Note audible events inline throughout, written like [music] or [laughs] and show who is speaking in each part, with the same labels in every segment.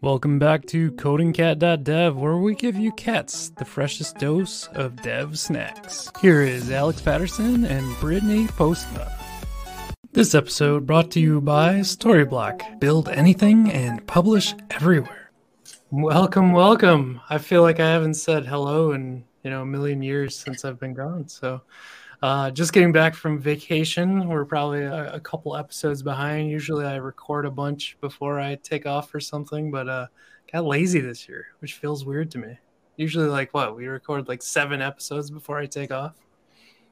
Speaker 1: Welcome back to codingcat.dev, where we give you cats the freshest dose of dev snacks. Here is Alex Patterson and Brittany Postma. This episode brought to you by Storyblok. Build anything and publish everywhere. Welcome, welcome. I feel like I haven't said hello in you know a million years since I've been gone. So, uh, just getting back from vacation. We're probably a, a, couple episodes behind. Usually, I record a bunch before I take off or something, but uh, got lazy this year, which feels weird to me. Usually, like what we record like seven episodes before I take off.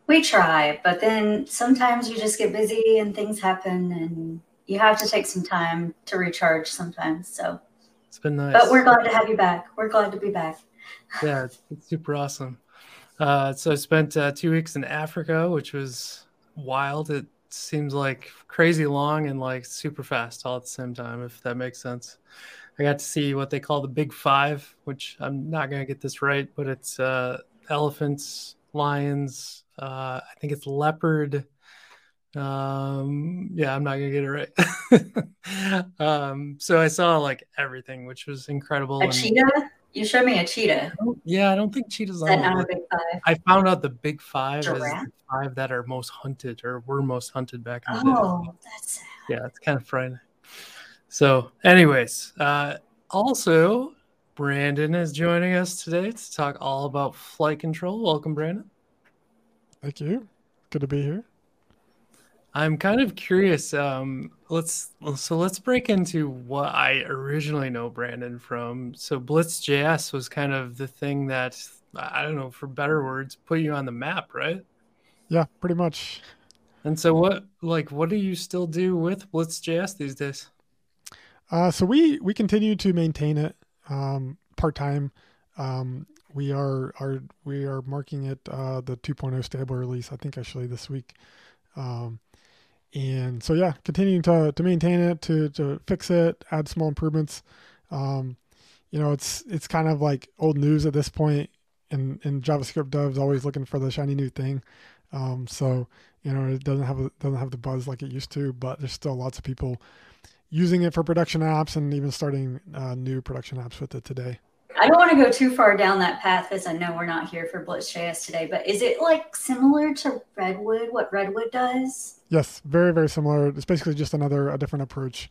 Speaker 2: We try, but then sometimes you just get busy and things happen, and you have to take some time to recharge sometimes. So
Speaker 1: it's been nice.
Speaker 2: But we're glad to have you back. We're glad to be back.
Speaker 1: yeah, it's, it's super awesome. Uh, so I spent uh, two weeks in Africa, which was wild. It seems like crazy long and like super fast all at the same time, if that makes sense. I got to see what they call the Big Five, which I'm not going to get this right, but it's uh, elephants, lions, uh, I think it's leopard. Um, yeah, I'm not gonna get it right. [laughs] um, so I saw like everything, which was incredible.
Speaker 2: A cheetah? You showed me a cheetah.
Speaker 1: Yeah, I don't think cheetahs are.
Speaker 2: not a big five?
Speaker 1: I found out the big five Giraffe? is the five that are most hunted or were most hunted back in the
Speaker 2: oh, day. Oh, that's sad.
Speaker 1: Yeah, it's kind of frightening. So, anyways, uh, also Brandon is joining us today to talk all about flight control. Welcome, Brandon.
Speaker 3: Thank you. Good to be here.
Speaker 1: I'm kind of curious. Um, let's so let's break into what I originally know Brandon from. So Blitz.js was kind of the thing that I don't know, for better words, put you on the map, right?
Speaker 3: Yeah, pretty much.
Speaker 1: And so, what like what do you still do with Blitz.js these days?
Speaker 3: Uh, so we we continue to maintain it um, part time. Um, we are are we are marking it uh, the 2.0 stable release. I think actually this week, um, and so yeah, continuing to to maintain it, to to fix it, add small improvements. Um, you know, it's it's kind of like old news at this point. and and JavaScript devs always looking for the shiny new thing. Um, so you know, it doesn't have doesn't have the buzz like it used to, but there's still lots of people using it for production apps and even starting uh, new production apps with it today.
Speaker 2: I don't want to go too far down that path because I know we're not here for Blitz.js today, but is it like similar to Redwood, what Redwood does?
Speaker 3: Yes, very, very similar. It's basically just another, a different approach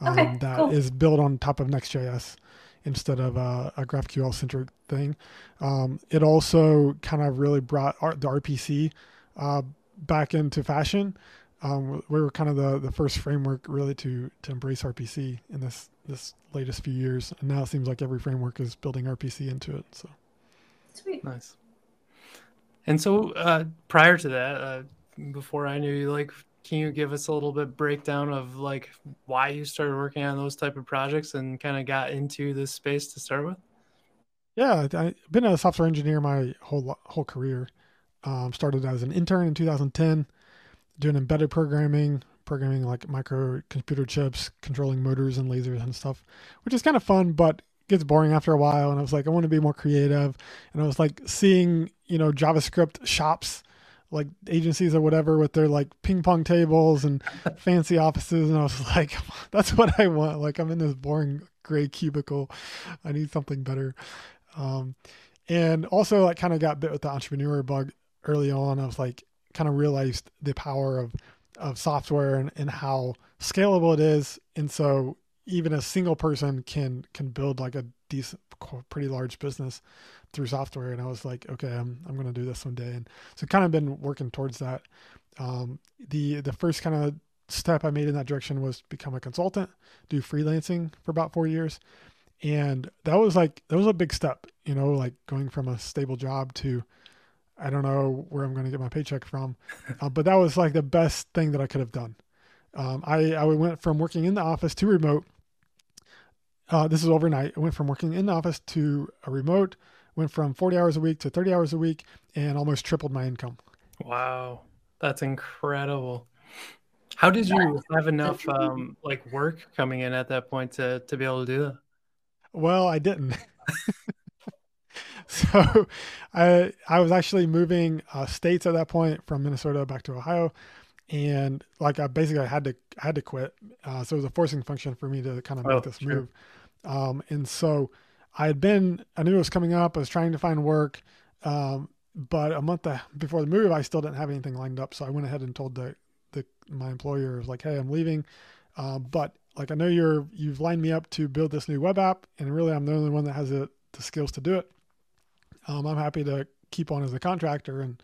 Speaker 3: um, okay, that cool. is built on top of Next.js instead of a, a GraphQL centric thing. Um, it also kind of really brought the RPC uh, back into fashion. Um, we were kind of the, the first framework really to to embrace RPC in this this latest few years, and now it seems like every framework is building RPC into it. So
Speaker 2: sweet,
Speaker 1: nice. And so, uh, prior to that, uh, before I knew you, like, can you give us a little bit breakdown of like why you started working on those type of projects and kind of got into this space to start with?
Speaker 3: Yeah, I've been a software engineer my whole whole career. Um, started as an intern in 2010, doing embedded programming, programming like microcomputer chips, controlling motors and lasers and stuff, which is kind of fun, but gets boring after a while. And I was like, I want to be more creative. And I was like seeing, you know, JavaScript shops, like agencies or whatever with their like ping pong tables and [laughs] fancy offices. And I was like, [laughs] that's what I want. Like I'm in this boring gray cubicle. I need something better. Um, and also like kind of got bit with the entrepreneur bug early on. I was like, kind of realized the power of of software and, and how scalable it is. And so even a single person can can build like a decent pretty large business through software. And i was like okay i'm, I'm to do this one day and so kind of been working towards that. Um, the the first kind of step i made in that direction was become a consultant do freelancing for about four years. And that was like that was a big step you know like going from a stable job to I don't know where I'm going to get my paycheck from, [laughs] uh, but that was like the best thing that I could have done. Um, I, I went from working in the office to remote. Uh, this is overnight. I went from working in the office to a remote, went from 40 hours a week to 30 hours a week, and almost tripled my income.
Speaker 1: Wow. That's incredible. How did you have enough um, like work coming in at that point to, to be able to do that?
Speaker 3: Well, I didn't. [laughs] [laughs] so I I was actually moving uh, states at that point from Minnesota back to Ohio, and like I basically I had to I had to quit. Uh, so it was a forcing function for me to kind of make oh, this sure. move. Um, and so I had been, I knew it was coming up. I was trying to find work. Um, but a month before the move, I still didn't have anything lined up. So I went ahead and told the, the my employer, was like, hey, I'm leaving. Uh, but like, I know you're, you've lined me up to build this new web app. And really, I'm the only one that has the, the skills to do it. Um, I'm happy to keep on as a contractor and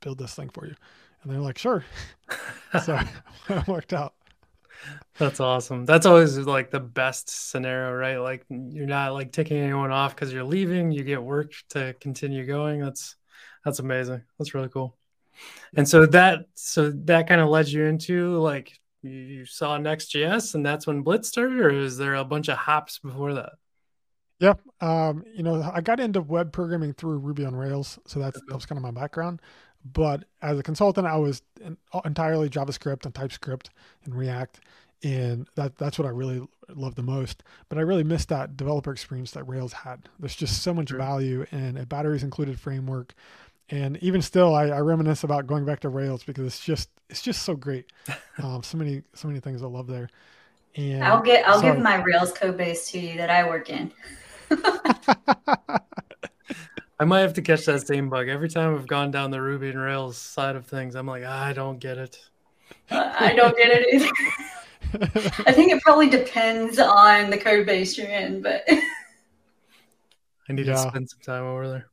Speaker 3: build this thing for you. And they're like, sure. [laughs] so [laughs] it worked out.
Speaker 1: That's awesome. That's always like the best scenario, right? Like you're not like taking anyone off because you're leaving. You get work to continue going. That's that's amazing. That's really cool. And so that so that kind of led you into like you saw Next.js and that's when Blitz started, or is there a bunch of hops before that?
Speaker 3: Yep. Um, you know, I got into web programming through Ruby on Rails, so that's that was kind of my background. But as a consultant, I was entirely JavaScript and TypeScript and React, and that that's what I really love the most. But I really missed that developer experience that Rails had. There's just so much value in a batteries included framework, and even still, I, I, reminisce about going back to Rails because it's just it's just so great. [laughs] Um, so many so many things I love there.
Speaker 2: And I'll get I'll so, give my Rails code base to you that I work in.
Speaker 1: I might have to catch that same bug every time I've gone down the Ruby on Rails side of things. I'm like, I don't get it.
Speaker 2: Uh, I don't get it either. I think it probably depends on the code base you're in, but
Speaker 1: I need yeah. to spend some time over there.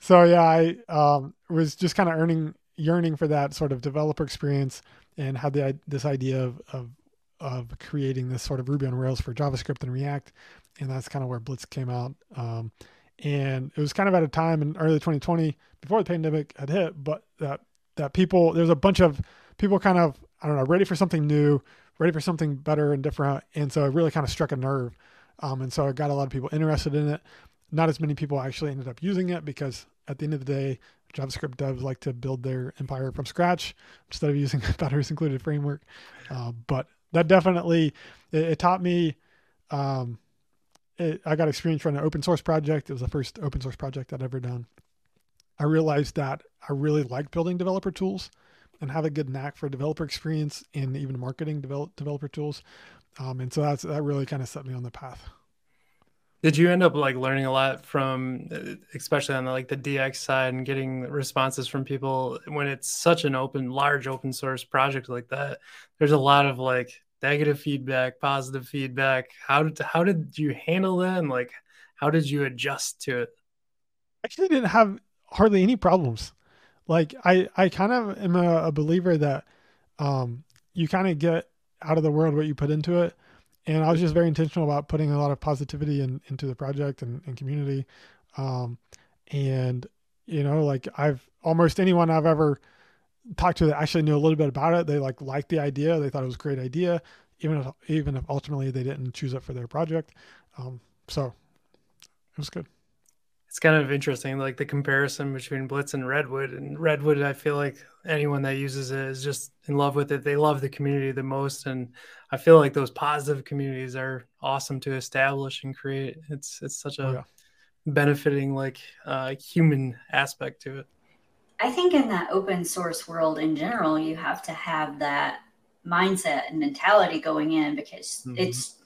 Speaker 3: So yeah, I um, was just kind of earning yearning for that sort of developer experience and had the this idea of, of of creating this sort of Ruby on Rails for JavaScript and React, and that's kind of where Blitz came out. Um, and it was kind of at a time in early 2020 before the pandemic had hit, but that that people there's a bunch of people kind of I don't know ready for something new, ready for something better and different, and so it really kind of struck a nerve, um, and so it got a lot of people interested in it. Not as many people actually ended up using it because at the end of the day, JavaScript devs like to build their empire from scratch instead of using [laughs] a batteries included framework. Uh, but that definitely it, it taught me um, it, I got experience running an open source project. It was the first open source project I'd ever done. I realized that I really like building developer tools and have a good knack for developer experience and even marketing develop, developer tools. Um, and so that's that really kind of set me on the path.
Speaker 1: Did you end up like learning a lot from, especially on the, like the DX side and getting responses from people when it's such an open, large open source project like that? There's a lot of like negative feedback, positive feedback. How did how did you handle that? And like, how did you adjust to it?
Speaker 3: Actually, didn't have hardly any problems. Like, I I kind of am a, a believer that um, you kind of get out of the world what you put into it. And I was just very intentional about putting a lot of positivity in, into the project and, and community. Um, and you know, like I've almost anyone I've ever talked to that actually knew a little bit about it. They like liked the idea. They thought it was a great idea, even if even if ultimately they didn't choose it for their project. Um, so it was good.
Speaker 1: It's kind of interesting, like the comparison between Blitz and Redwood. And Redwood, I feel like anyone that uses it is just in love with it. They love the community the most, and I feel like those positive communities are awesome to establish and create. It's it's such a oh, yeah. benefiting like uh, human aspect to it.
Speaker 2: I think in that open source world in general, you have to have that mindset and mentality going in because mm-hmm. it's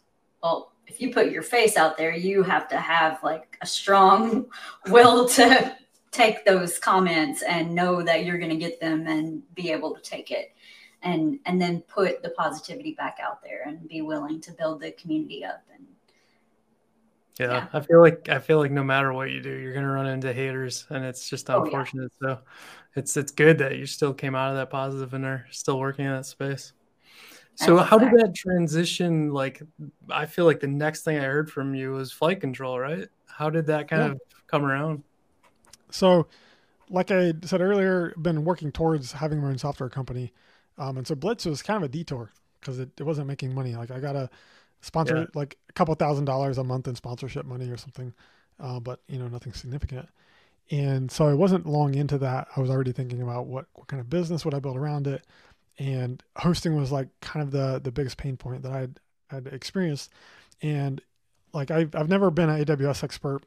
Speaker 2: well, if you put your face out there, you have to have like a strong [laughs] will to take those comments and know that you're going to get them and be able to take it and and then put the positivity back out there and be willing to build the community up and
Speaker 1: yeah, yeah, I feel like I feel like no matter what you do, you're gonna run into haters, and it's just unfortunate. Oh, yeah. So, it's it's good that you still came out of that positive and are still working in that space. So, That's how did that transition? Like, I feel like the next thing I heard from you was flight control, right? How did that kind yeah. of come around?
Speaker 3: So, like I said earlier, been working towards having my own software company, um, and so Blitz was kind of a detour because it, it wasn't making money. Like I got a sponsor yeah. like a couple thousand dollars a month in sponsorship money or something, uh, but you know nothing significant. And so I wasn't long into that. I was already thinking about what what kind of business would I build around it, and hosting was like kind of the the biggest pain point that I'd had experienced. And like I've I've never been an AWS expert.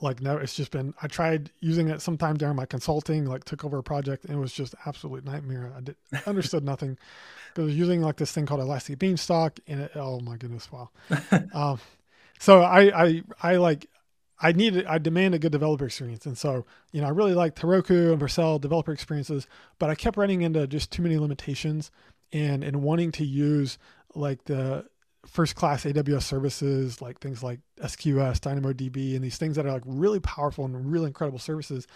Speaker 3: like no it's just been i tried using it sometime during my consulting like took over a project and it was just absolute nightmare i did understood nothing [laughs] because i was using like this thing called elastic beanstalk and it, oh my goodness wow [laughs] um, so i i i like i needed i demand a good developer experience and so you know i really liked heroku and vercel developer experiences but i kept running into just too many limitations and and wanting to use like the first class AWS services like things like SQS, DynamoDB, and these things that are like really powerful and really incredible services,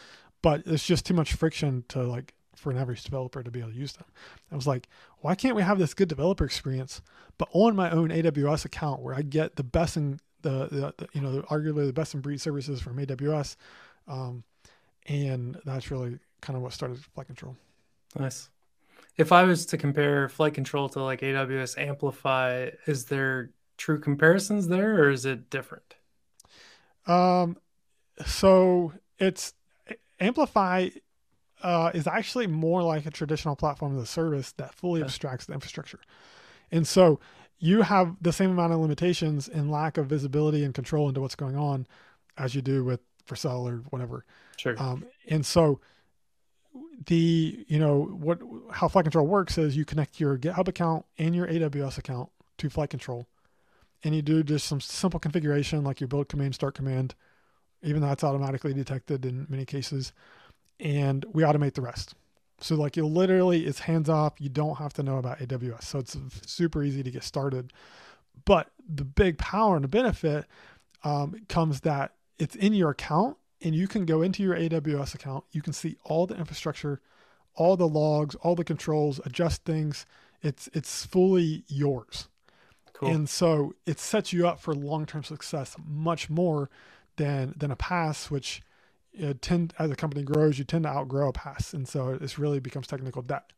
Speaker 3: but it's just too much friction to like for an average developer to be able to use them. I was like, why can't we have this good developer experience, but on my own AWS account where I get the best in the, the, the you know, arguably the best in breed services from AWS, um, and that's really kind of what started Flight Control.
Speaker 1: Nice if I was to compare flight control to like AWS Amplify, is there true comparisons there or is it different?
Speaker 3: Um, so it's Amplify uh, is actually more like a traditional platform as a service that fully abstracts the infrastructure. And so you have the same amount of limitations and lack of visibility and control into what's going on as you do with Vercel or whatever.
Speaker 1: Sure.
Speaker 3: Um, and so the you know what how flight control works is you connect your github account and your aws account to flight control and you do just some simple configuration like your build command start command even though it's automatically detected in many cases and we automate the rest so like you literally it's hands off you don't have to know about aws so it's super easy to get started but the big power and the benefit um, comes that it's in your account and you can go into your AWS account. You can see all the infrastructure, all the logs, all the controls, adjust things. It's it's fully yours. Cool. And so it sets you up for long-term success much more than than a PaaS, which you tend as a company grows, you tend to outgrow a PaaS, and so this really becomes technical debt.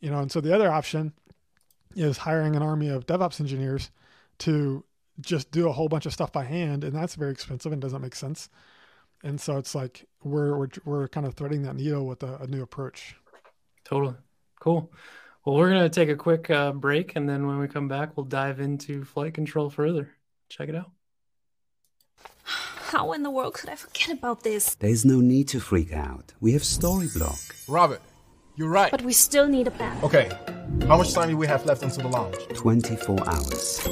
Speaker 3: You know, and so the other option is hiring an army of DevOps engineers to just do a whole bunch of stuff by hand, and that's very expensive and doesn't make sense and so it's like we're we're, we're kind of threading that needle with a, a new approach.
Speaker 1: Totally. Cool. Well we're going to take a quick uh, break and then when we come back we'll dive into flight control further. Check it out [sighs] [laughs]
Speaker 4: how in the world could i forget about this?
Speaker 5: There's no need to freak out. We have Storyblok
Speaker 6: robert you're right.
Speaker 4: But we still need a plan.
Speaker 6: Okay how much time do we have left until the launch?
Speaker 5: 24 hours.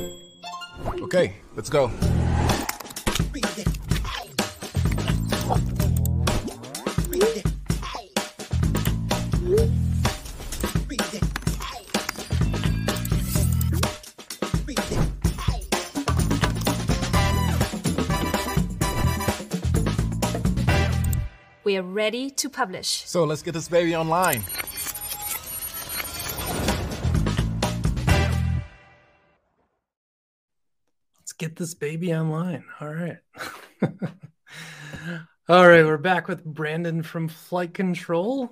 Speaker 6: Okay let's go
Speaker 4: We are ready to publish.
Speaker 6: So let's get this baby online.
Speaker 1: Let's get this baby online. All right. [laughs] All right, we're back with Brandon from Flight Control.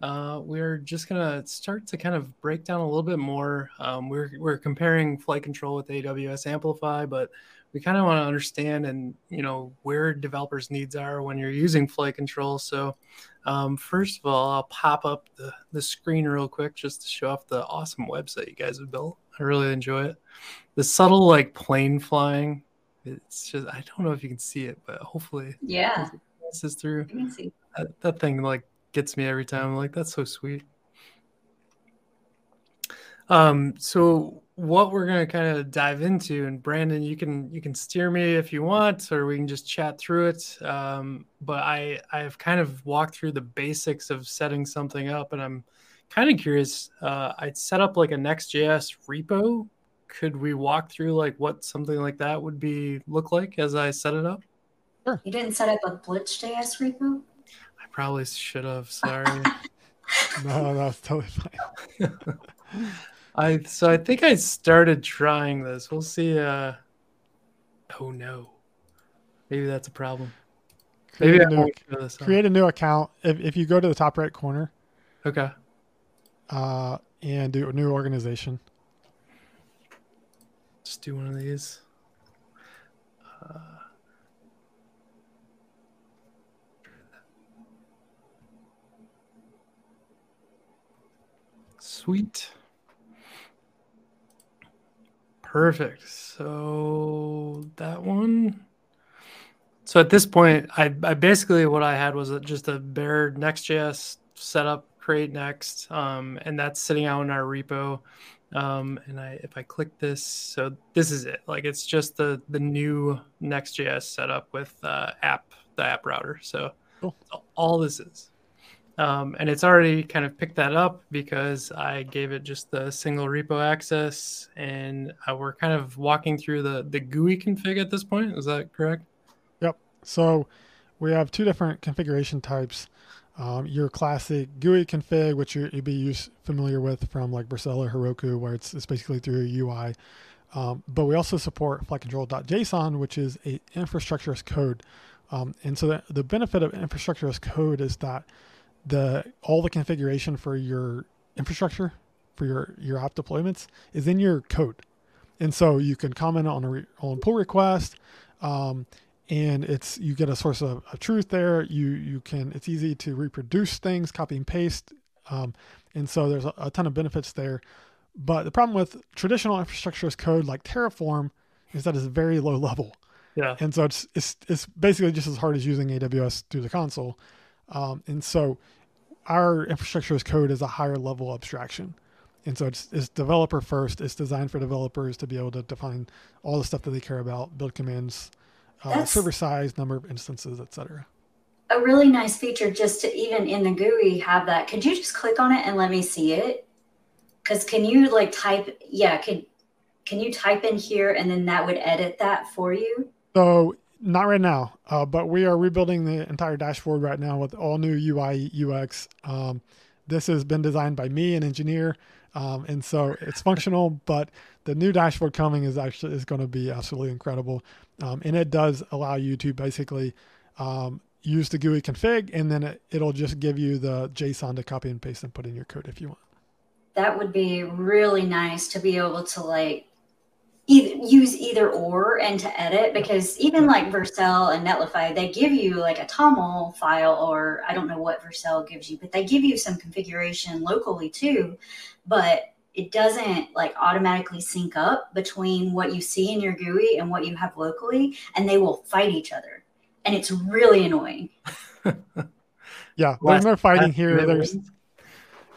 Speaker 1: Uh, we're just gonna start to kind of break down a little bit more. Um, we're we're comparing Flight Control with AWS Amplify, but we kind of want to understand and you know where developers needs are when you're using flight control. So um, first of all i'll pop up the, the screen real quick just to show off the awesome website you guys have built. I really enjoy it. The subtle like plane flying it's just i don't know if you can see it but hopefully
Speaker 2: yeah.
Speaker 1: this is through. That, that thing like gets me every time. I'm like that's so sweet. Um so what we're going to kind of dive into and brandon you can you can steer me if you want or we can just chat through it. Um, but i i've kind of walked through the basics of setting something up and i'm kind of curious uh, i'd set up like a next.js repo. Could we walk through like what something like that would be look like as i set it up?
Speaker 2: Sure. You didn't set up a blitz.js repo?
Speaker 1: I probably should have sorry. [laughs] [laughs]
Speaker 3: No that's totally fine [laughs]
Speaker 1: I so I think I started trying this. We'll see. Uh, oh no, maybe that's a problem.
Speaker 3: Create maybe a new, create a new account. If if you go to the top right corner,
Speaker 1: okay,
Speaker 3: uh, and do a new organization.
Speaker 1: Just do one of these. Uh, sweet. Perfect. So that one. So at this point, I, I basically what I had was just a bare Next.js setup, create next, um, and that's sitting out in our repo. Um, and I if I click this, so this is it. Like it's just the the new Next.js setup with uh, app the app router. So
Speaker 3: Cool.
Speaker 1: all this is. Um, and it's already kind of picked that up because I gave it just the single repo access, and uh, we're kind of walking through the the GUI config at this point. Is that correct?
Speaker 3: Yep. So we have two different configuration types. Um, your classic GUI config, which you, you'd be familiar with from like or Heroku, where it's, it's basically through a UI. Um, but we also support flightcontrol.json, which is a infrastructure as code. Um, and so the, the benefit of infrastructure as code is that the all the configuration for your infrastructure for your your app deployments is in your code, and so you can comment on a re, on pull request, um, and it's you get a source of, of truth there. You you can it's easy to reproduce things, copy and paste, um, and so there's a, a ton of benefits there. But the problem with traditional infrastructure as code like Terraform is that it's very low level.
Speaker 1: Yeah.
Speaker 3: And so it's it's it's basically just as hard as using AWS through the console. Um, and so our infrastructure as code is a higher level abstraction. And so it's, it's developer first. It's designed for developers to be able to define all the stuff that they care about, build commands, uh, server size, number of instances, etc.
Speaker 2: A really nice feature just to even in the GUI have that. Could you just click on it and let me see it? Because can you like type? Yeah, can can you type in here and then that would edit that for you?
Speaker 3: So not right now, uh, but we are rebuilding the entire dashboard right now with all new UI UX. Um, this has been designed by me, an engineer, um, and so it's functional. But the new dashboard coming is actually is going to be absolutely incredible, um, and it does allow you to basically um, use the GUI config, and then it, it'll just give you the JSON to copy and paste and put in your code if you want.
Speaker 2: That would be really nice to be able to like either use either or and to edit because even like Vercel and Netlify, they give you like a TOML file or I don't know what Vercel gives you, but they give you some configuration locally too. But it doesn't like automatically sync up between what you see in your GUI and what you have locally, and they will fight each other. And it's really annoying. [laughs]
Speaker 3: Yeah,
Speaker 1: Last-
Speaker 3: there's no fighting here. There's
Speaker 1: wins.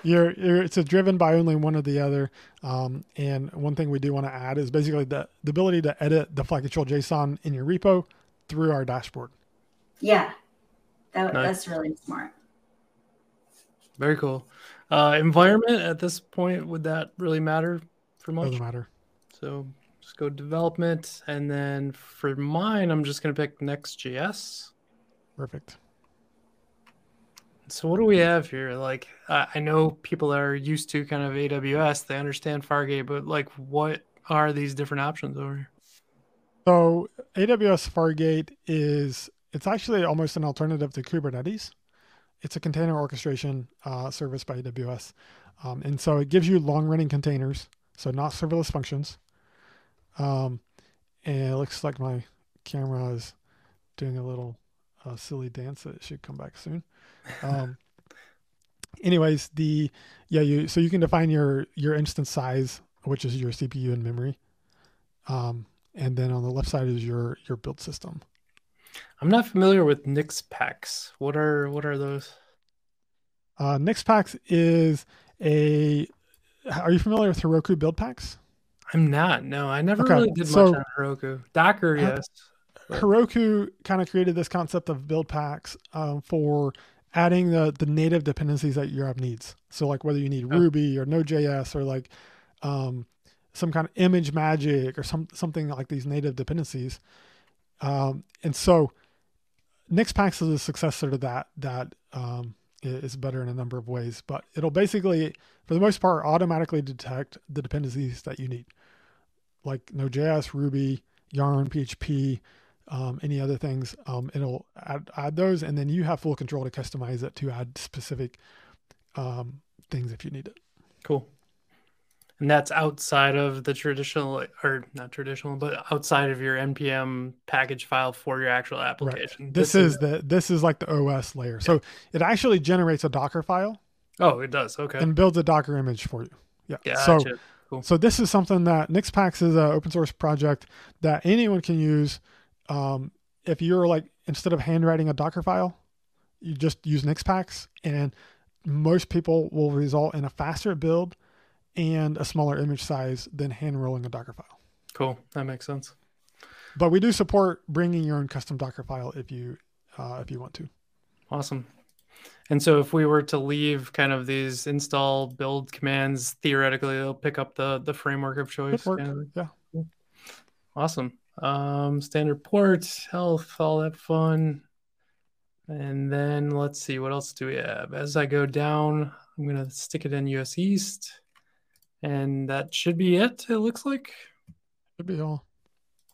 Speaker 3: You're, you're it's driven by only one or the other. Um, and one thing we do want to add is basically the, the ability to edit the flight control JSON in your repo through our dashboard.
Speaker 2: Yeah. That,
Speaker 1: Nice.
Speaker 2: That's really smart.
Speaker 1: Very cool. Uh, environment at this point, would that really matter for much?
Speaker 3: Doesn't matter.
Speaker 1: So just go development, and then for mine, I'm just gonna pick Next.js.
Speaker 3: Perfect.
Speaker 1: So what do we have here? Like, I I know people are used to kind of AWS, they understand Fargate, but like, what are these different options over here?
Speaker 3: So AWS Fargate is it's actually almost an alternative to Kubernetes. It's a container orchestration uh, service by AWS, um, and so it gives you long running containers, so not serverless functions. Um, and it looks like my camera is doing a little uh, silly dance. that should come back soon. Um, [laughs] anyways, the yeah you so you can define your your instance size, which is your CPU and memory. Um, and then on the left side is your your build system.
Speaker 1: I'm not familiar with Nixpacks. What are what are those?
Speaker 3: Uh, Nixpacks is a. Are you familiar with Heroku build packs?
Speaker 1: I'm not. No, I never
Speaker 3: Okay,
Speaker 1: really did
Speaker 3: so-
Speaker 1: much on Heroku. Docker, yes.
Speaker 3: Heroku kind of created this concept of build packs um, for adding the the native dependencies that your app needs. So like whether you need
Speaker 1: Oh.
Speaker 3: Ruby or Node.js or like um, some kind of ImageMagick or some something like these native dependencies. Um, and so Nixpacks is a successor to that that um, is better in a number of ways, but it'll basically, for the most part, automatically detect the dependencies that you need, like Node.js, Ruby, Yarn, PHP, um, any other things. Um, it'll add, add those, and then you have full control to customize it to add specific um, things if you need it.
Speaker 1: Cool. And that's outside of the traditional, or not traditional, but outside of your npm package file for your actual application.
Speaker 3: This, is the this is like the OS layer. So it actually generates a Docker file
Speaker 1: oh, it does. Okay.
Speaker 3: and builds a Docker image for you. Yeah.
Speaker 1: Gotcha.
Speaker 3: So
Speaker 1: cool.
Speaker 3: So this is something that Nixpacks is an open source project that anyone can use. Um, if you're like instead of handwriting a Docker file, you just use Nixpacks, and most people will result in a faster build and a smaller image size than hand rolling a Docker file.
Speaker 1: Cool. That makes sense.
Speaker 3: But we do support bringing your own custom Docker file if you uh, if you want to.
Speaker 1: Awesome. And so if we were to leave kind of these install build commands, theoretically they'll pick up the the framework of choice.
Speaker 3: Good
Speaker 1: kind of.
Speaker 3: Yeah.
Speaker 1: Awesome. Um, standard ports, health, all that fun. And then let's see, what else do we have? As I go down, I'm gonna stick it in US East. And that should be it, it looks like.
Speaker 3: Should be all.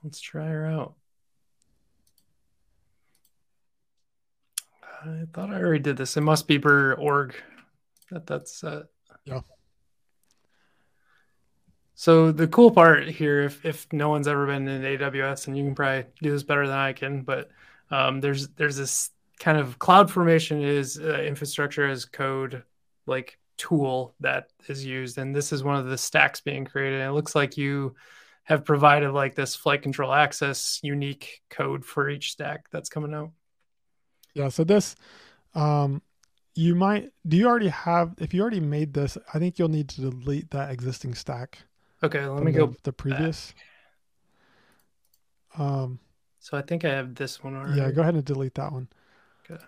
Speaker 1: Let's try her out. I thought I already did this. It must be per org. That that's uh
Speaker 3: Yeah.
Speaker 1: So the cool part here, if if no one's ever been in AWS, and you can probably do this better than I can, but um, there's there's this kind of cloud formation is uh, infrastructure as code like tool that is used, and this is one of the stacks being created. And it looks like you have provided like this flight control access unique code for each stack that's coming out.
Speaker 3: Yeah. So this, um, you might. Do you already have? If you already made this, I think you'll need to delete that existing stack.
Speaker 1: Okay, let me
Speaker 3: the,
Speaker 1: go.
Speaker 3: the previous. Um.
Speaker 1: So I think I have this one already.
Speaker 3: Yeah. Go ahead and delete that one.
Speaker 1: Okay.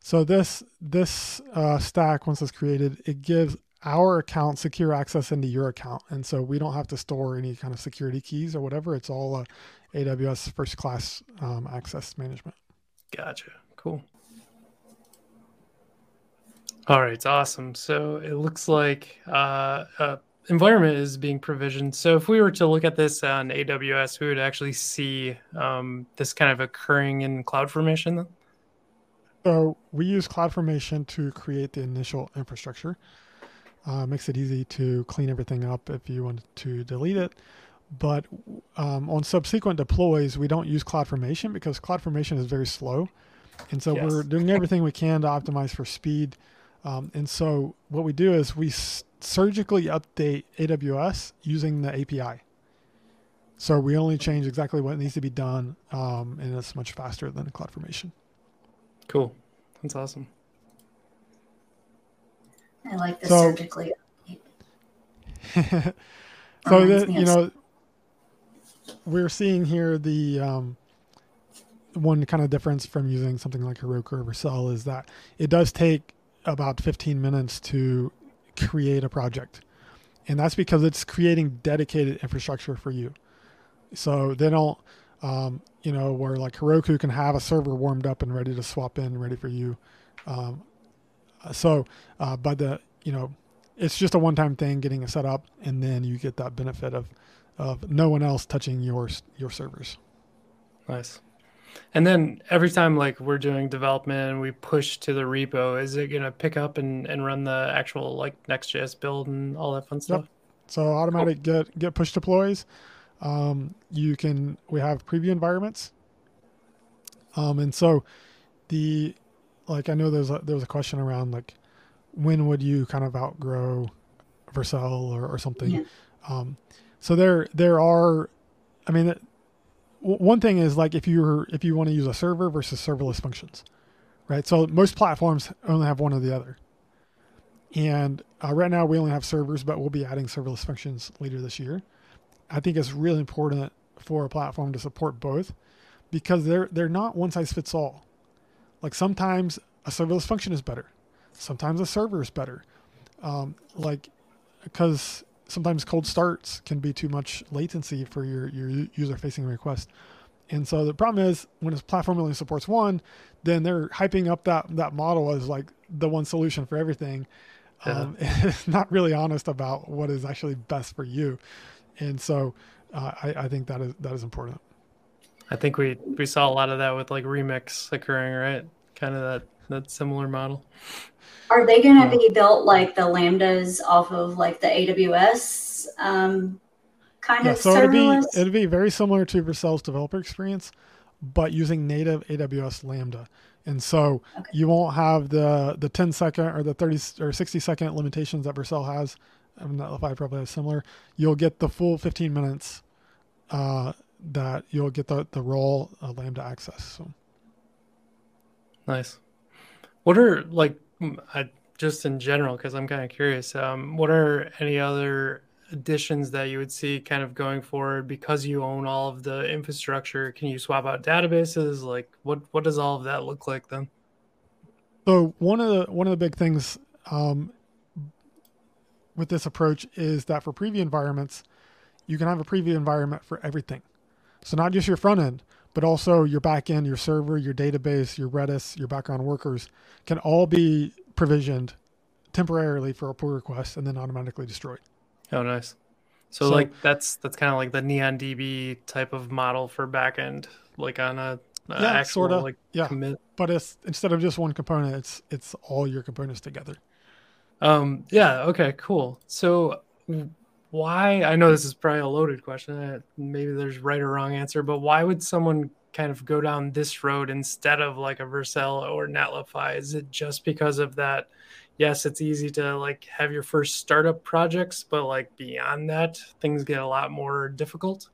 Speaker 3: So this this uh, stack once it's created, it gives our account secure access into your account, and so we don't have to store any kind of security keys or whatever. It's all uh, AWS first class um, access management.
Speaker 1: Gotcha. Cool. All right, it's awesome. So it looks like uh, uh, environment is being provisioned. So if we were to look at this on AWS, we would actually see um, this kind of occurring in CloudFormation.
Speaker 3: So we use CloudFormation to create the initial infrastructure. Uh, makes it easy to clean everything up if you want to delete it. But um, on subsequent deploys, we don't use CloudFormation because CloudFormation is very slow. And so
Speaker 1: Yes.
Speaker 3: we're doing everything we can to optimize for speed. Um, and so what we do is we surgically update AWS using the API. So we only change exactly what needs to be done, um, and it's much faster than CloudFormation.
Speaker 1: Cool. That's awesome.
Speaker 2: I like the
Speaker 3: So-
Speaker 2: surgically. [laughs]
Speaker 3: so
Speaker 2: Reminds
Speaker 3: that you know we're seeing here the um, one kind of difference from using something like Heroku or Vercel is that it does take about 15 minutes to create a project. And that's because it's creating dedicated infrastructure for you. So they don't um, you know where like Heroku can have a server warmed up and ready to swap in ready for you. Um, so uh, but the you know it's just a one-time thing getting it set up and then you get that benefit of of no one else touching your your servers.
Speaker 1: Nice. And then every time like we're doing development and we push to the repo, is it gonna pick up and, and run the actual like Next.js build and all that fun stuff? Yep.
Speaker 3: so automatic git git push deploys um, you can we have preview environments um, and so the like i know there's a, there was a question around like when would you kind of outgrow vercel or, or something
Speaker 2: Yeah.
Speaker 3: um, so there there are i mean it, w- one thing is like if you're if you want to use a server versus serverless functions right? So most platforms only have one or the other. And uh, right now we only have servers but we'll be adding serverless functions later this year. I think it's really important for a platform to support both because they're they're not one size fits all. Like sometimes a serverless function is better. Sometimes a server is better. Um, like because sometimes cold starts can be too much latency for your your user facing request. And so the problem is when a platform only supports one then they're hyping up that that model as like the one solution for everything. Um, [laughs] it's not really honest about what is actually best for you. And so uh, I, I think that is that is important.
Speaker 1: I think we we saw a lot of that with like remix occurring, right? Kind of that that similar model.
Speaker 2: Are they going to
Speaker 3: Yeah.
Speaker 2: be built like the lambdas off of like the AWS um, kind
Speaker 3: yeah
Speaker 2: of
Speaker 3: so it'd be it'd be very similar to Vercel's developer experience but using native aws lambda and so
Speaker 2: Okay.
Speaker 3: you won't have the the 10 second or the 30 or 60 second limitations that Vercel has. I mean, Netlify probably has similar. You'll get the full 15 minutes uh, that you'll get the the role uh, Lambda access. So
Speaker 1: Nice. What are like I, just in general because I'm kind of curious. Um, what are any other additions that you would see kind of going forward because you own all of the infrastructure? Can you swap out databases? Like what what does all of that look like then?
Speaker 3: So one of the one of the big things um, with this approach is that for preview environments, you can have a preview environment for everything. So not just your front end, but also your backend, your server, your database, your Redis, your background workers can all be provisioned temporarily for a pull request and then automatically destroyed.
Speaker 1: Oh, nice. So,
Speaker 3: So-
Speaker 1: like that's that's kind of like the Neon DB type of model for backend, like on a, a
Speaker 3: Yeah,
Speaker 1: actual
Speaker 3: sorta.
Speaker 1: like
Speaker 3: Yeah.
Speaker 1: commit.
Speaker 3: But it's instead of just one component, it's it's all your components together.
Speaker 1: Um, yeah, okay, cool. So why I know this is probably a loaded question. uh, Maybe there's right or wrong answer, but why would someone kind of go down this road instead of like a Vercel or Netlify? Is it just because of that? Yes, it's easy to like have your first startup projects, but like beyond that, things get a lot more difficult.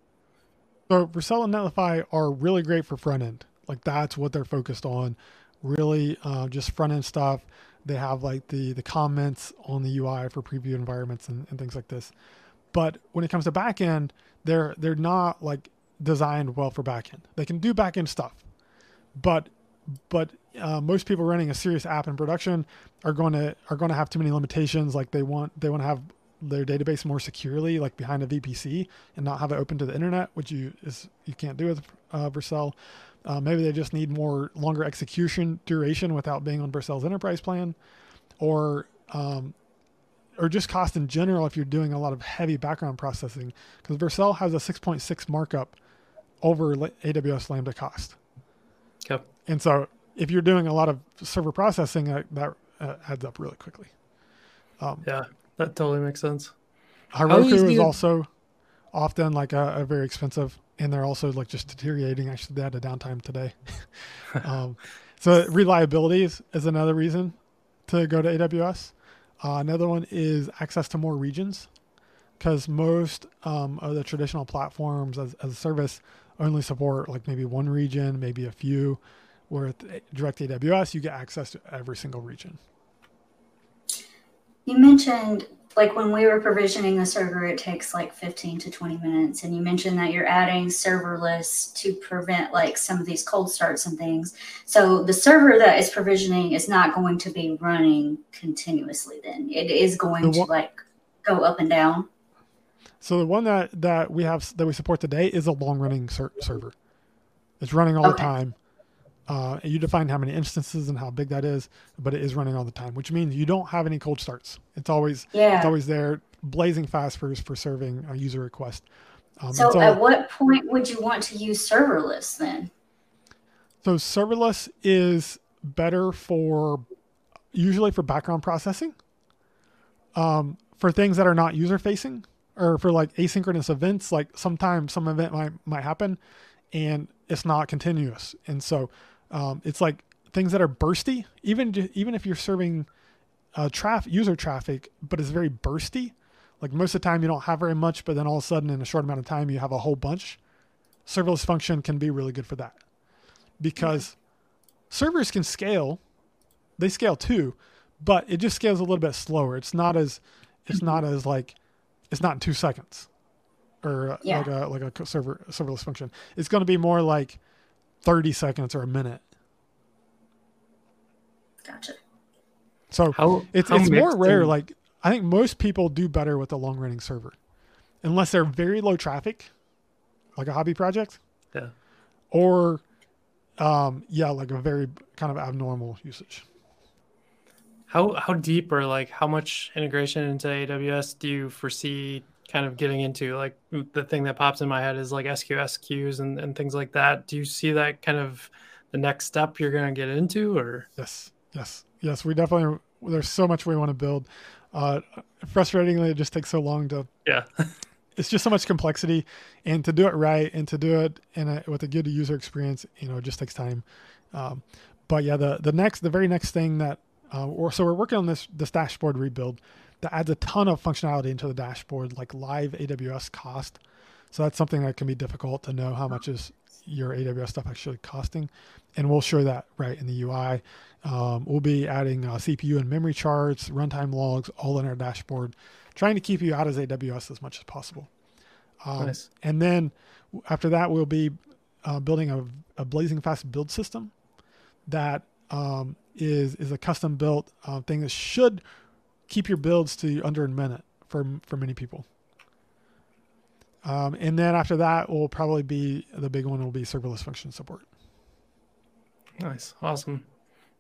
Speaker 3: So Vercel and Netlify are really great for front end. Like that's what they're focused on. Really, uh, just front end stuff. They have like the the comments on the UI for preview environments and, and things like this. But when it comes to backend, they're they're not like designed well for backend. They can do backend stuff, but but uh, most people running a serious app in production are going to are going to have too many limitations. Like they want they want to have their database more securely, like behind a VPC, and not have it open to the internet, which you is you can't do with uh, Vercel. Uh, maybe they just need more longer execution duration without being on Vercel's enterprise plan, or um, or just cost in general if you're doing a lot of heavy background processing, because Vercel has a 6.6 markup over AWS Lambda cost.
Speaker 1: Okay.
Speaker 3: And so if you're doing a lot of server processing, that, that uh, adds up really quickly. Um,
Speaker 1: Yeah, that totally makes sense.
Speaker 3: Heroku is
Speaker 1: is-
Speaker 3: also often like a, a very expensive, and they're also like just deteriorating. Actually, they had a downtime today. [laughs] [laughs] um, so reliability is, is another reason to go to AWS. Uh, another one is access to more regions, because most um, of the traditional platforms as, as a service only support like maybe one region, maybe a few. Where with direct AWS, you get access to every single region.
Speaker 2: You mentioned like when we were provisioning the server, it takes like 15 to 20 minutes. And you mentioned that you're adding serverless to prevent like some of these cold starts and things. So the server that is provisioning is not going to be running continuously then. It is going
Speaker 3: The
Speaker 2: to like go up and down.
Speaker 3: So the one that that we have that we support today is a long running ser- server. It's running all the time. Uh, you define how many instances and how big that is, but it is running all the time, which means you don't have any cold starts. It's always
Speaker 2: yeah.
Speaker 3: it's always there, blazing fast for for serving a user request. Um,
Speaker 2: So
Speaker 3: and
Speaker 2: at what point would you want to use serverless then?
Speaker 3: So serverless is better for usually for background processing. Um, for things that are not user facing or for like asynchronous events, like sometimes some event might might happen and it's not continuous. And so um, it's like things that are bursty, even even if you're serving uh, traffic user traffic, but it's very bursty. Like most of the time you don't have very much, but then all of a sudden in a short amount of time you have a whole bunch. Serverless function can be really good for that because servers can scale they scale too but it just scales a little bit slower it's not as it's not as like it's not in two seconds or uh,
Speaker 2: Yeah.
Speaker 3: like a like a server serverless function it's going to be more like 30 seconds or a minute
Speaker 2: Gotcha.
Speaker 3: so
Speaker 1: How
Speaker 3: it's
Speaker 1: how
Speaker 3: it's more rare
Speaker 1: and-
Speaker 3: like i think most people do better with a long running server unless they're very low traffic like a hobby project
Speaker 1: Yeah.
Speaker 3: or um yeah like a very kind of abnormal usage
Speaker 1: How how deep or like how much integration into AWS do you foresee kind of getting into? Like the thing that pops in my head is like SQS queues and, and things like that. Do you see that kind of the next step you're gonna get into or
Speaker 3: Yes, yes, yes. We definitely there's so much we want to build. Uh, frustratingly, it just takes so long to.
Speaker 1: yeah. [laughs]
Speaker 3: It's just so much complexity, and to do it right and to do it in a, with a good user experience, you know, it just takes time. Um, but yeah, the the next, the very next thing that, uh, we're, so we're working on this this dashboard rebuild that adds a ton of functionality into the dashboard, like live AWS cost. So that's something that can be difficult to know how much is your AWS stuff actually costing, and we'll show that right in the UI. Um, we'll be adding uh, CPU and memory charts, runtime logs, all in our dashboard, trying to keep you out as AWS as much as possible. Um,
Speaker 1: Nice.
Speaker 3: And then after that, we'll be uh, building a, a blazing fast build system that um, is is a custom built uh, thing that should keep your builds to under a minute for for many people. Um, and then after that will probably be the big one will be serverless function support.
Speaker 1: Nice, awesome.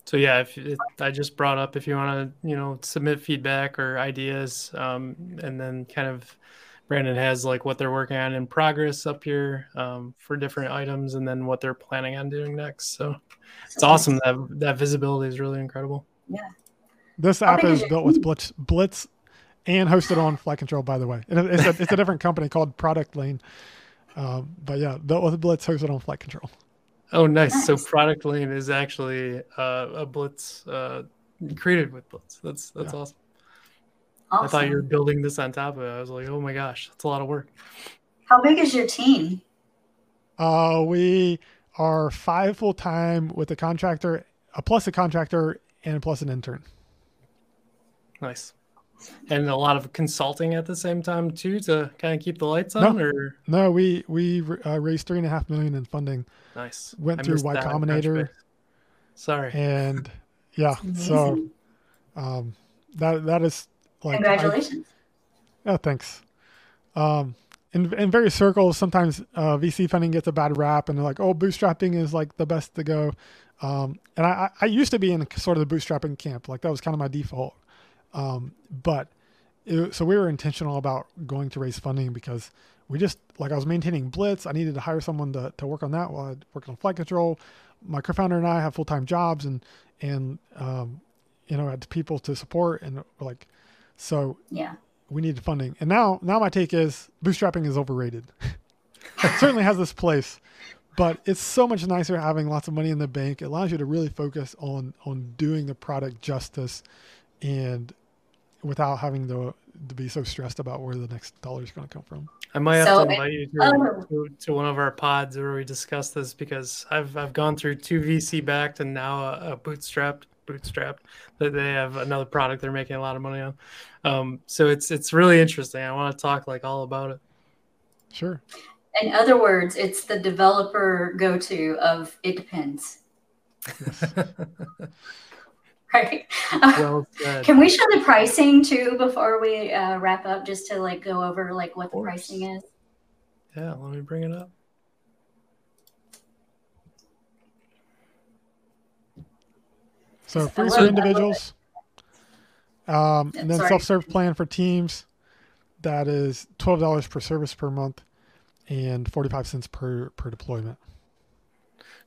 Speaker 1: So yeah, if it, I just brought up if you want to, you know, submit feedback or ideas, um, and then kind of Brandon has like what they're working on in progress up here um, for different items, and then what they're planning on doing next. So it's awesome that that visibility is really incredible.
Speaker 2: Yeah.
Speaker 3: This app is
Speaker 2: is
Speaker 3: built with Blitz, Blitz and hosted on Flightcontrol, by the way. It- It's a, it's a different company called Productlane. Um, but yeah, built with Blitz, hosted on Flightcontrol.
Speaker 1: Oh, nice. So Productlane is actually uh, a Blitz uh, created with Blitz. That's that's
Speaker 3: Yeah.
Speaker 1: awesome.
Speaker 2: Awesome.
Speaker 1: I thought you were building this on top of it. I was like, oh my gosh, that's a lot of work.
Speaker 2: How big is your team?
Speaker 3: Uh, we are five full time with a contractor, a plus a contractor, and plus an intern.
Speaker 1: Nice. And a lot of consulting at the same time too to kind of keep the lights
Speaker 3: No.
Speaker 1: on. Or
Speaker 3: No, we we uh, raised three and a half million in funding,
Speaker 1: nice.
Speaker 3: Went
Speaker 1: I
Speaker 3: through
Speaker 1: missed
Speaker 3: Y Combinator.
Speaker 1: Sorry.
Speaker 3: and yeah, so um, that that is like I-
Speaker 2: Congratulations.
Speaker 3: Oh, thanks. Um, in in various circles, sometimes uh, VC funding gets a bad rap, and they're like, "Oh, bootstrapping is like the best to go." Um, and I, I I used to be in sort of the bootstrapping camp, like that was kind of my default. Um, but it, so we were intentional about going to raise funding because we just like I was maintaining Blitz. I needed to hire someone to, to work on that while I worked on Flightcontrol. My co-founder and I have full time jobs, and and um, you know had people to support, and like, so
Speaker 2: Yeah.
Speaker 3: we needed funding. And now, now my take is bootstrapping is overrated. it [laughs] certainly has this place, but it's so much nicer having lots of money in the bank. It allows you to really focus on on doing the product justice, and without having to to be so stressed about where the next dollar is going to come from.
Speaker 1: I might have
Speaker 2: So,
Speaker 1: to invite you to,
Speaker 2: oh.
Speaker 1: to, to one of our pods where we discuss this because I've I've gone through two VC backed and now a, a bootstrapped bootstrapped that they have another product they're making a lot of money on. Um, so it's it's really interesting. I want to talk like all about it.
Speaker 3: Sure.
Speaker 2: In other words, it's the developer go to of it depends. [laughs] [laughs] [laughs] Right?
Speaker 1: well said.
Speaker 2: Can we show the pricing too before we uh, wrap up just to like go over like what the pricing is?
Speaker 1: Yeah, let me bring it up.
Speaker 3: So free for individuals, um, and then self-serve plan for teams. That is twelve dollars per service per month, and forty-five cents per per deployment.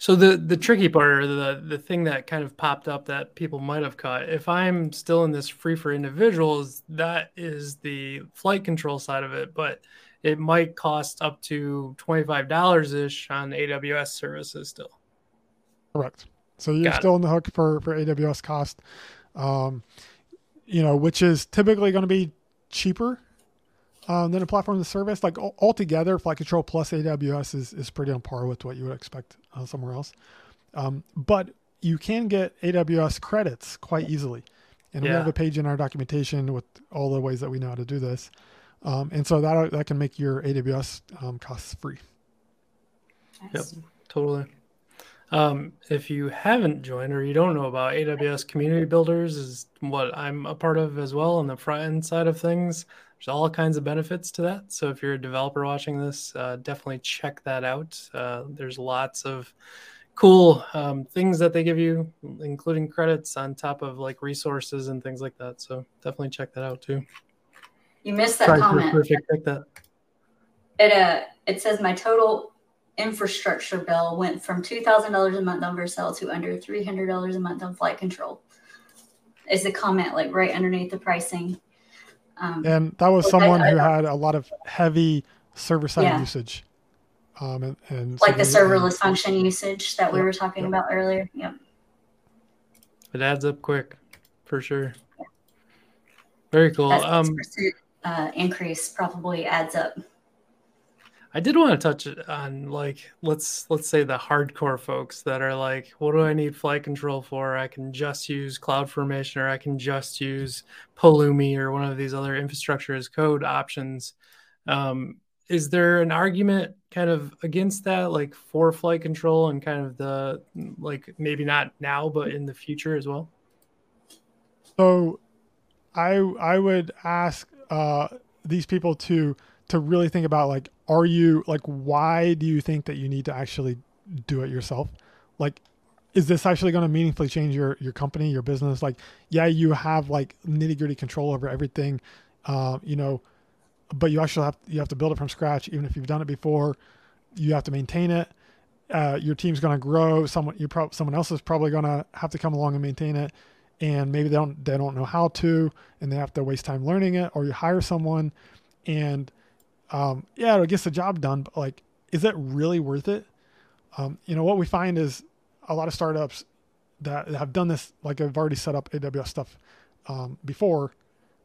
Speaker 1: So the the tricky part, or the the thing that kind of popped up that people might have caught, if I'm still in this free for individuals, that is the flight control side of it, but it might cost up to twenty five dollars ish on AWS services still.
Speaker 3: Correct. So you're
Speaker 1: Got it.
Speaker 3: still on the hook for for AWS cost, um, you know, which is typically going to be cheaper um, than a platform as a service. Like al- altogether, Flightcontrol plus AWS is is pretty on par with what you would expect uh, somewhere else. Um, but you can get AWS credits quite easily, and we have a page in our documentation with all the ways that we know how to do this. Um, and so that that can make your AWS um, costs free.
Speaker 1: Yep, totally. Um, if you haven't joined or you don't know about AWS Community Builders, is what I'm a part of as well on the front end side of things. There's all kinds of benefits to that. So if you're a developer watching this, uh, definitely check that out. Uh, there's lots of cool um, things that they give you, including credits on top of like resources and things like that. So definitely check that out too.
Speaker 2: You missed that
Speaker 1: Sorry
Speaker 2: comment.
Speaker 1: perfect that.
Speaker 2: It uh it says my total infrastructure bill went from two thousand dollars a month on Vercel to under three hundred dollars a month on Flightcontrol. Is the comment like right underneath the pricing? Um,
Speaker 3: And that was someone
Speaker 2: I
Speaker 3: who
Speaker 2: don't-
Speaker 3: had a lot of heavy server side
Speaker 2: Yeah.
Speaker 3: usage. Um, and, and so
Speaker 2: like the
Speaker 3: they-
Speaker 2: serverless function usage that we
Speaker 3: Yep,
Speaker 2: were talking
Speaker 3: yep.
Speaker 2: about earlier. Yep.
Speaker 1: It adds up quick for sure. Very cool.
Speaker 2: That
Speaker 1: Um,
Speaker 2: 6% uh, increase probably adds up.
Speaker 1: I did want to touch on like let's let's say the hardcore folks that are like, what do I need Flightcontrol for? I can just use CloudFormation or I can just use Pulumi or one of these other infrastructure as code options. Um, is there an argument kind of against that, like for Flightcontrol and kind of the like maybe not now, but in the future as well?
Speaker 3: So, I I would ask uh, these people to to really think about like, are you like, why do you think that you need to actually do it yourself? Like, is this actually going to meaningfully change your your company, your business? Like, yeah, you have like nitty gritty control over everything, uh, you know, but you actually have you have to build it from scratch. Even if you've done it before, you have to maintain it. Uh, your team's going to grow. Someone you pro- someone else is probably going to have to come along and maintain it, and maybe they don't they don't know how to, and they have to waste time learning it. Or you hire someone, and um, yeah, it gets the job done. But like, is it really worth it? Um, you know what we find is a lot of startups that have done this, like I've already set up AWS stuff um, before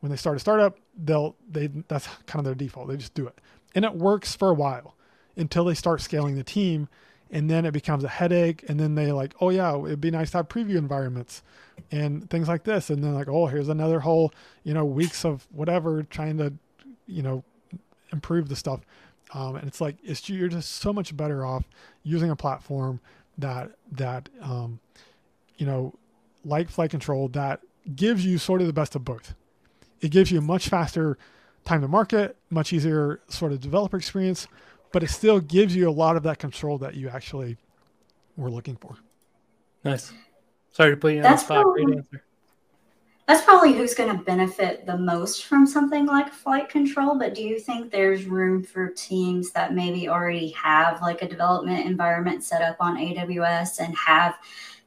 Speaker 3: when they start a startup, they'll they that's kind of their default. They just do it, and it works for a while until they start scaling the team, and then it becomes a headache. And then they like, oh yeah, it'd be nice to have preview environments and things like this. And then like, oh, here's another whole you know weeks of whatever trying to you know improve the stuff. Um, and it's like it's you're just so much better off using a platform that that um, you know like Flightcontrol that gives you sort of the best of both it gives you a much faster time to market, much easier sort of developer experience, but it still gives you a lot of that control that you actually were looking for.
Speaker 1: Nice. Sorry to put you on
Speaker 2: That's
Speaker 1: the spot. Great answer.
Speaker 2: That's probably who's going to benefit the most from something like Flightcontrol. But do you think there's room for teams that maybe already have like a development environment set up on AWS and have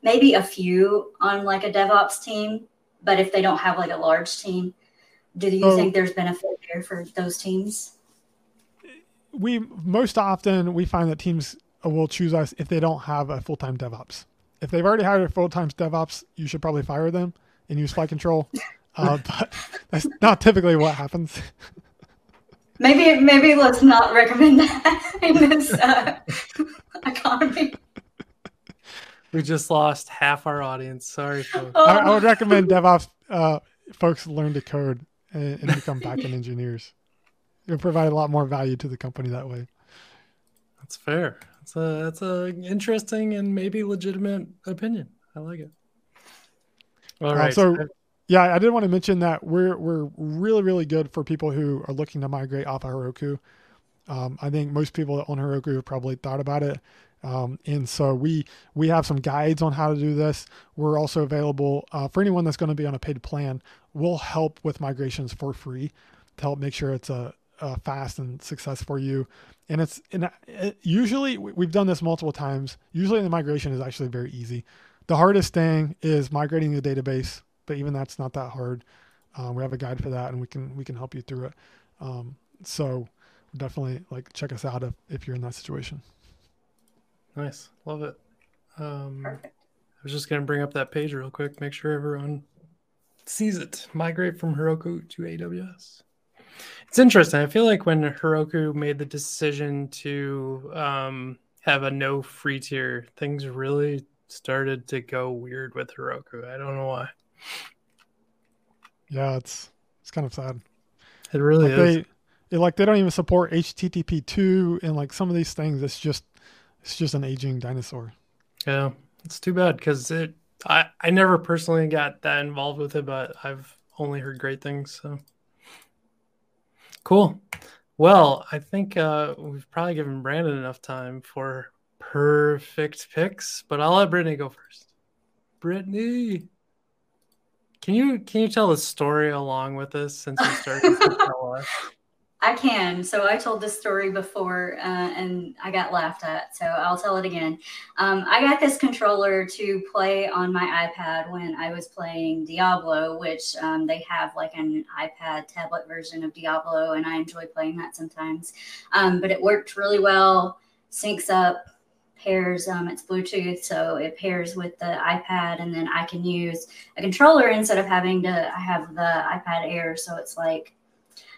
Speaker 2: maybe a few on like a DevOps team? But if they don't have like a large team, do you
Speaker 3: So-
Speaker 2: think there's benefit there for those teams?
Speaker 3: We most often we find that teams will choose us if they don't have a full time DevOps. If they've already hired a full time DevOps, you should probably fire them and use Flightcontrol. Uh, but that's not typically what happens.
Speaker 2: Maybe maybe let's not recommend that in this uh, economy.
Speaker 1: We just lost half our audience. Sorry, folks.
Speaker 2: Oh,
Speaker 3: I, I would recommend DevOps uh, folks learn to code and, and become backend engineers. It'll provide a lot more value to the company that way.
Speaker 1: That's fair. That's a that's a interesting and maybe legitimate opinion. I like it. All
Speaker 3: Uh, so yeah, I did want to mention that we're we're really really good for people who are looking to migrate off of Heroku. Um, I think most people that own Heroku have probably thought about it, um, and so we we have some guides on how to do this. We're also available uh, for anyone that's going to be on a paid plan. We'll help with migrations for free to help make sure it's a, a fast and success for you. And it's and it, usually we've done this multiple times. Usually the migration is actually very easy. The hardest thing is migrating the database, but even that's not that hard. Um, we have a guide for that, and we can we can help you through it. Um, so definitely like check us out if, if you're in that situation.
Speaker 1: nice. Love it. Um, I was just gonna bring up that page real quick, make sure everyone sees it. Migrate from Heroku to AWS. It's interesting. I feel like when Heroku made the decision to um, have a no free tier, things really started to go weird with Heroku. I don't know why.
Speaker 3: Yeah, it's it's kind of sad.
Speaker 1: It really
Speaker 3: like
Speaker 1: is.
Speaker 3: they it, like they don't even support HTTP two and like some of these things. It's just it's just an aging dinosaur.
Speaker 1: Yeah, it's too bad because it. I I never personally got that involved with it, but I've only heard great things. So cool. Well, I think uh, we've probably given Brandon enough time for perfect picks, but I'll let Brittany go first. Brittany, can you can you tell the story along with this since you started [laughs] us?
Speaker 2: I can. So I told this story before uh, and I got laughed at. So I'll tell it again. Um, I got this controller to play on my iPad when I was playing Diablo, which um, they have like an iPad tablet version of Diablo, and I enjoy playing that sometimes. Um, but it worked really well, syncs up, pairs. Um, it's Bluetooth, so it pairs with the iPad, and then I can use a controller instead of having to. Have the iPad Air, so it's like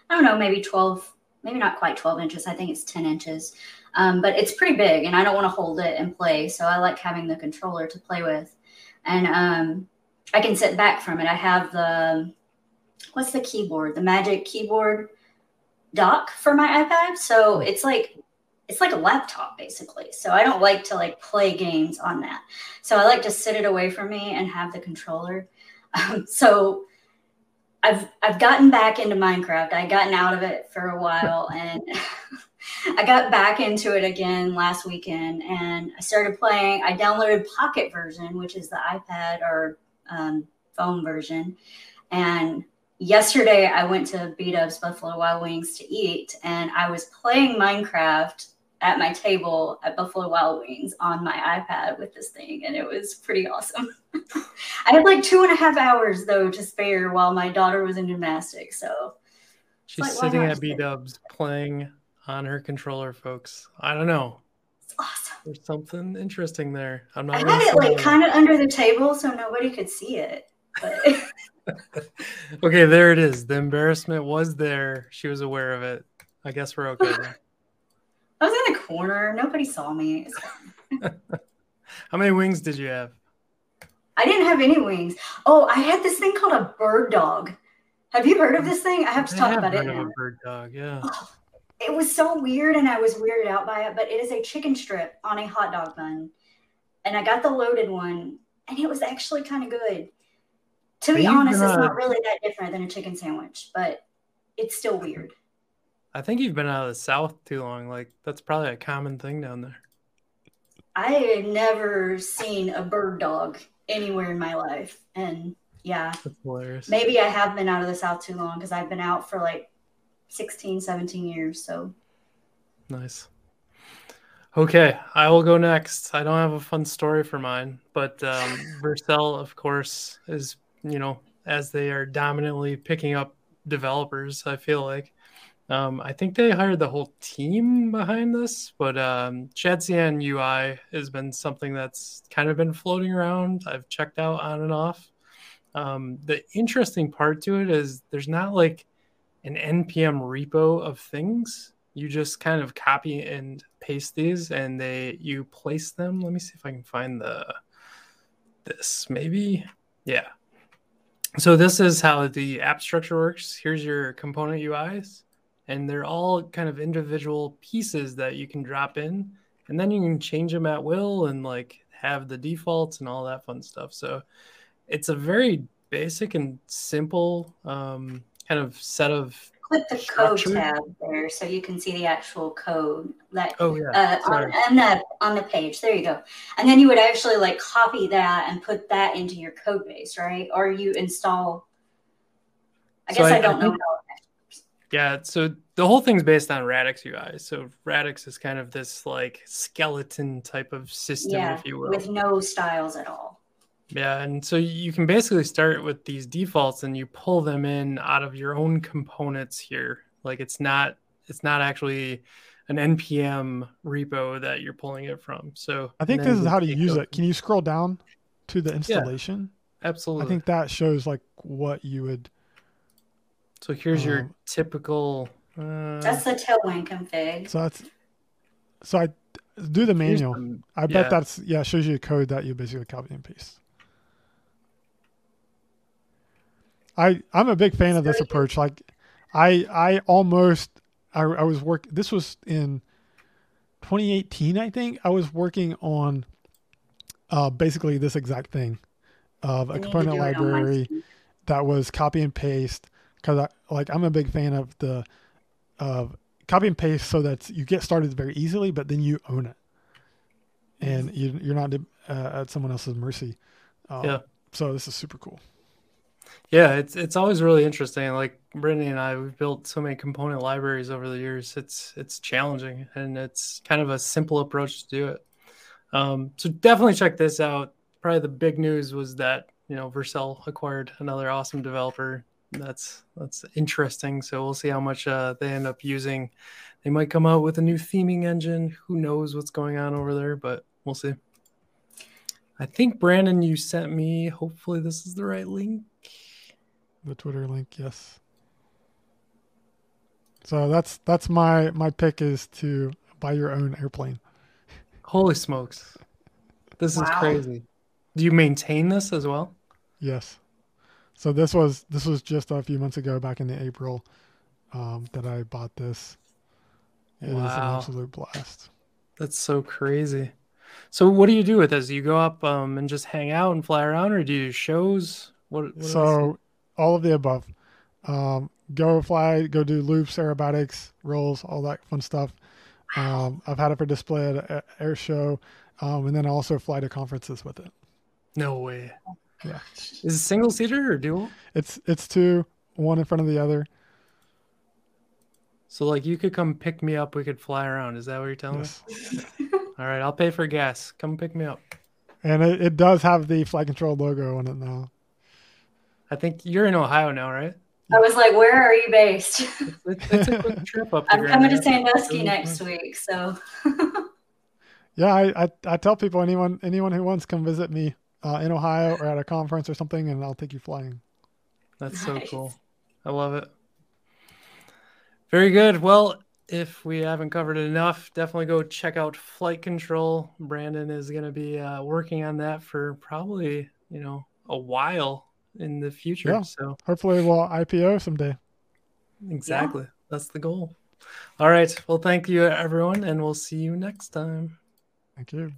Speaker 2: I don't know, maybe 12 maybe not quite 12 inches. I think it's 10 inches, um, but it's pretty big, and I don't want to hold it and play. So I like having the controller to play with, and um, I can sit back from it. I have the what's the keyboard? The Magic Keyboard dock for my iPad. So it's like it's like a laptop basically. So I don't like to like play games on that. So I like to sit it away from me and have the controller. [laughs] Um, so I've I've gotten back into Minecraft. I gotten out of it for a while [laughs] and [laughs] I got back into it again last weekend and I started playing. I downloaded Pocket version, which is the iPad or um, phone version, and yesterday I went to B Dub's Buffalo Wild Wings to eat, and I was playing Minecraft at my table at Buffalo Wild Wings on my iPad with this thing, and it was pretty awesome. [laughs] I had like two and a half hours though to spare while my daughter was in gymnastics. So
Speaker 1: she's
Speaker 2: like,
Speaker 1: sitting at B Dubs playing on her controller, folks. I don't know.
Speaker 2: It's awesome.
Speaker 1: There's something interesting there. I'm not.
Speaker 2: I had it like kind of under the table so nobody could see it. [laughs]
Speaker 1: Okay, there it is. The embarrassment was there. She was aware of it. I guess we're okay.
Speaker 2: I was in the corner. Nobody saw me. [laughs]
Speaker 1: How many wings did you have?
Speaker 2: I didn't have any wings. Oh, I had this thing called a bird dog. Have you heard of this thing? I have to
Speaker 1: I
Speaker 2: talk
Speaker 1: have
Speaker 2: about
Speaker 1: heard
Speaker 2: it
Speaker 1: of
Speaker 2: now.
Speaker 1: a bird dog. Yeah.
Speaker 2: Oh, it was so weird and I was weirded out by it, but it is a chicken strip on a hot dog bun. And I got the loaded one and it was actually kind of good. To be honest, it's not really that different than a chicken sandwich, but it's still weird.
Speaker 1: I think you've been out of the South too long. Like that's probably a common thing down there.
Speaker 2: I had never seen a bird dog anywhere in my life. And yeah,
Speaker 1: That's hilarious.
Speaker 2: maybe I have been out of the South too long because I've been out for like 16, 17 years. So
Speaker 1: Nice. Okay, I will go next. I don't have a fun story for mine, but um, [laughs] Vercel, of course, is you know as they are dominantly picking up developers. I feel like um, I think they hired the whole team behind this, but um, UI has been something that's kind of been floating around. I've checked out on and off. Um, the interesting part to it is there's not like an npm repo of things. You just kind of copy and paste these and they you place them. Let me see if i can find the this. Maybe? Yeah. So this is how the app structure works. Here's your component uis and they're all kind of individual pieces that you can drop in and then you can change them at will and like have the defaults and all that fun stuff so it's a very basic and simple um, kind of set of
Speaker 2: click the code tab there so you can see the actual code that
Speaker 1: oh yeah
Speaker 2: uh, on, on the on the page. There you go. And then you would actually like copy that and put that into your code base, right? Or you install. I
Speaker 1: So
Speaker 2: guess
Speaker 1: I-
Speaker 2: I, don't
Speaker 1: I
Speaker 2: know
Speaker 1: think-
Speaker 2: how.
Speaker 1: Yeah, so the whole thing's based on Radix UI. So Radix is kind of this like skeleton type of system,
Speaker 2: Yeah,
Speaker 1: if you will.
Speaker 2: with no styles at all.
Speaker 1: Yeah, and so you can basically start with these defaults and you pull them in out of your own components here. Like it's not it's not actually an npm repo that you're pulling it from. So
Speaker 3: I think this is how to use it. Can you scroll down to the installation?
Speaker 1: Absolutely.
Speaker 3: I think that shows like what you would.
Speaker 1: So. Here's your
Speaker 3: um,
Speaker 1: typical. Uh,
Speaker 2: That's the tailwind config.
Speaker 3: So that's. So I do the manual.
Speaker 1: some-
Speaker 3: I bet
Speaker 1: yeah.
Speaker 3: that's yeah. It shows you a code that you basically copy and paste. I I'm a big fan of this approach. Like, I I almost I I was work. This was in 2018, I think. I was working on uh basically this exact thing of
Speaker 2: I
Speaker 3: a
Speaker 2: need to
Speaker 3: component
Speaker 2: do it on my
Speaker 3: library that was copy and paste because I like I'm a big fan of the of copy and paste so that you get started very easily, but then you own it, and you, you're not uh, at someone else's mercy. Um,
Speaker 1: Yeah.
Speaker 3: So this is super cool.
Speaker 1: Yeah, it's it's always really interesting. Like Brittany and I, we've built so many component libraries over the years. It's it's challenging and it's kind of a simple approach to do it. Um, so definitely check this out. Probably the big news was that you know Vercel acquired another awesome developer. That's that's interesting. So we'll see how much uh, they end up using. They might come out with a new theming engine. Who knows what's going on over there? But we'll see. I think Brandon, you sent me. Hopefully, this is the right link.
Speaker 3: The Twitter link, yes. So that's that's my my pick is to buy your own airplane.
Speaker 1: Holy smokes. This is crazy. Do you maintain this as well?
Speaker 3: Yes. So this was this was just a few months ago, back in the April, um, that I bought this. Wow! It is an absolute blast.
Speaker 1: That's so crazy. So what do you do with this? Do you go up um, and just hang out and fly around or do you do shows? What, what
Speaker 3: So all of the above. Um, go fly, go do loops, aerobatics, rolls, all that fun stuff. Um, I've had it for display at a air show, um, and then I also fly to conferences with it.
Speaker 1: no way.
Speaker 3: Yeah.
Speaker 1: Is it single seater or dual?
Speaker 3: It's it's two, one in front of the other.
Speaker 1: So like you could come pick me up, we could fly around. Is that what you're telling
Speaker 3: Yes.
Speaker 1: me? [laughs] All right, I'll pay for gas. Come pick me up.
Speaker 3: And it, it does have the Flightcontrol logo on it now.
Speaker 1: I think you're in Ohio now, right?
Speaker 2: I was like, where are you based?
Speaker 1: It's, it's a quick [laughs] trip up
Speaker 2: I'm
Speaker 1: Grand
Speaker 2: coming to Sandusky next week, so [laughs]
Speaker 3: Yeah, I, I, I tell people anyone anyone who wants come visit me uh, in Ohio or at a conference or something, and I'll take you flying.
Speaker 1: That's so cool. I love it. Very good. Well, if we haven't covered it enough, definitely go check out Flightcontrol. Brandon is going to be uh, working on that for probably, you know, a while in the future.
Speaker 3: Yeah.
Speaker 1: So,
Speaker 3: Hopefully, we'll IPO someday.
Speaker 1: exactly. That's the goal. All right. Well, thank you, everyone, and we'll see you next time.
Speaker 3: Thank you.